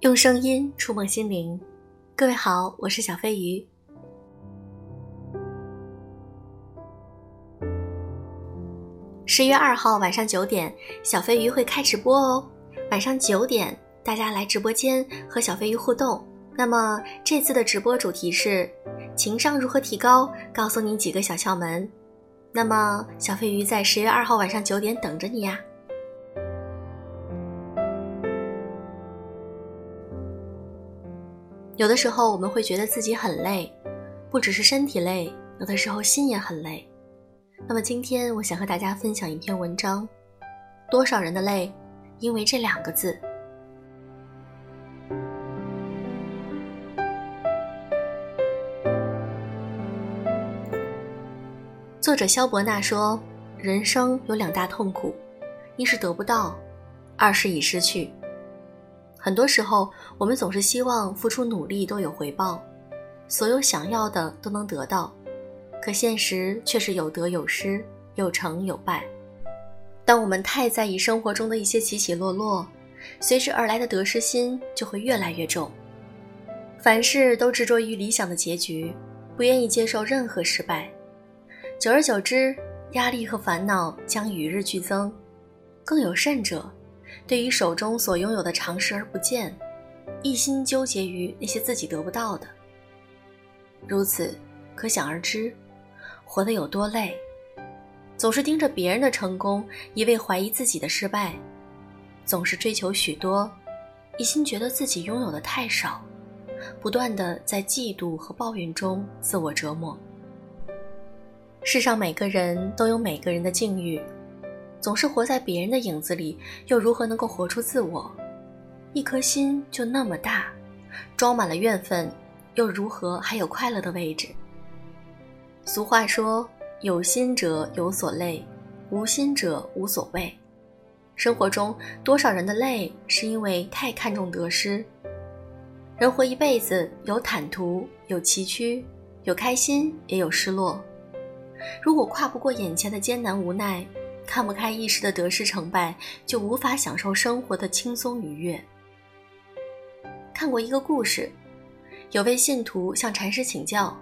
用声音触碰心灵，各位好，我是小飞鱼。十月二号晚上九点，小飞鱼会开直播哦。晚上九点，大家来直播间和小飞鱼互动。那么这次的直播主题是情商如何提高，告诉你几个小窍门。那么小飞鱼在十月二号晚上九点等着你呀。有的时候我们会觉得自己很累，不只是身体累，有的时候心也很累。那么今天我想和大家分享一篇文章：多少人的累，因为这两个字。作者肖伯纳说：“人生有两大痛苦，一是得不到，二是已失去。”很多时候，我们总是希望付出努力都有回报，所有想要的都能得到，可现实却是有得有失，有成有败。当我们太在意生活中的一些起起落落，随之而来的得失心就会越来越重。凡事都执着于理想的结局，不愿意接受任何失败，久而久之，压力和烦恼将与日俱增。更有甚者。对于手中所拥有的常视而不见，一心纠结于那些自己得不到的，如此可想而知，活得有多累。总是盯着别人的成功，一味怀疑自己的失败；总是追求许多，一心觉得自己拥有的太少，不断的在嫉妒和抱怨中自我折磨。世上每个人都有每个人的境遇。总是活在别人的影子里，又如何能够活出自我？一颗心就那么大，装满了怨愤，又如何还有快乐的位置？俗话说：“有心者有所累，无心者无所谓。”生活中多少人的累，是因为太看重得失。人活一辈子，有坦途，有崎岖，有开心，也有失落。如果跨不过眼前的艰难无奈，看不开一时的得失成败，就无法享受生活的轻松愉悦。看过一个故事，有位信徒向禅师请教：“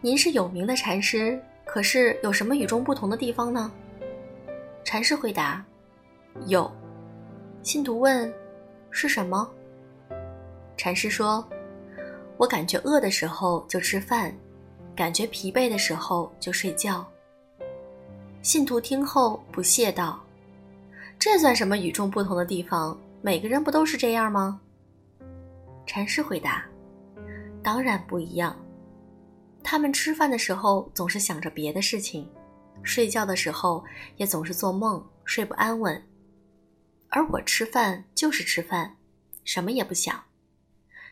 您是有名的禅师，可是有什么与众不同的地方呢？”禅师回答：“有。”信徒问：“是什么？”禅师说：“我感觉饿的时候就吃饭，感觉疲惫的时候就睡觉。”信徒听后不屑道：“这算什么与众不同的地方？每个人不都是这样吗？”禅师回答：“当然不一样。他们吃饭的时候总是想着别的事情，睡觉的时候也总是做梦，睡不安稳。而我吃饭就是吃饭，什么也不想。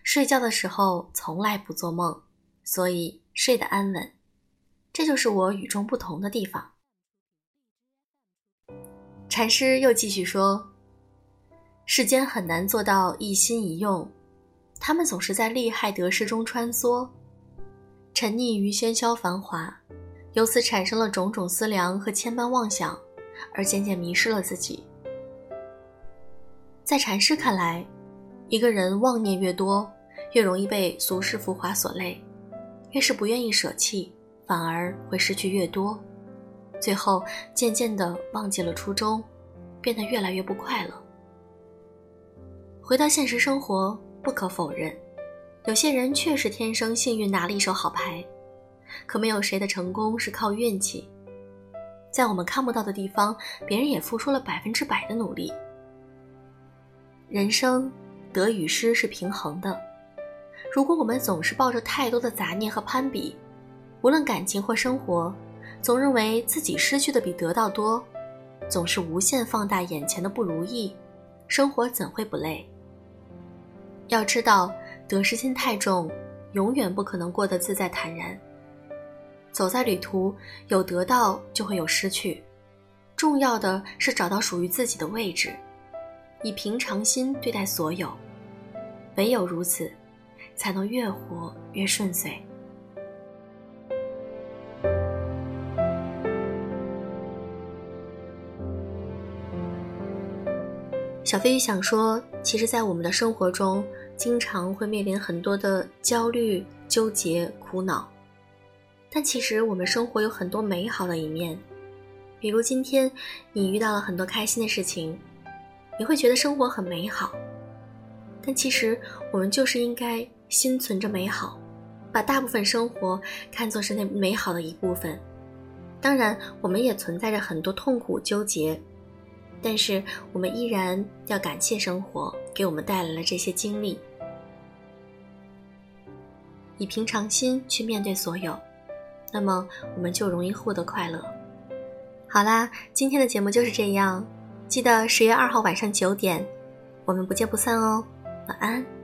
睡觉的时候从来不做梦，所以睡得安稳。这就是我与众不同的地方。”禅师又继续说：“世间很难做到一心一用，他们总是在利害得失中穿梭，沉溺于喧嚣繁华，由此产生了种种思量和千般妄想，而渐渐迷失了自己。在禅师看来，一个人妄念越多，越容易被俗世浮华所累，越是不愿意舍弃，反而会失去越多。”最后，渐渐的忘记了初衷，变得越来越不快乐。回到现实生活，不可否认，有些人确实天生幸运拿了一手好牌，可没有谁的成功是靠运气。在我们看不到的地方，别人也付出了百分之百的努力。人生得与失是平衡的，如果我们总是抱着太多的杂念和攀比，无论感情或生活。总认为自己失去的比得到多，总是无限放大眼前的不如意，生活怎会不累？要知道，得失心太重，永远不可能过得自在坦然。走在旅途，有得到就会有失去，重要的是找到属于自己的位置，以平常心对待所有，唯有如此，才能越活越顺遂。小飞鱼想说，其实，在我们的生活中，经常会面临很多的焦虑、纠结、苦恼。但其实，我们生活有很多美好的一面，比如今天你遇到了很多开心的事情，你会觉得生活很美好。但其实，我们就是应该心存着美好，把大部分生活看作是那美好的一部分。当然，我们也存在着很多痛苦、纠结。但是我们依然要感谢生活给我们带来了这些经历，以平常心去面对所有，那么我们就容易获得快乐。好啦，今天的节目就是这样，记得十月二号晚上九点，我们不见不散哦，晚安。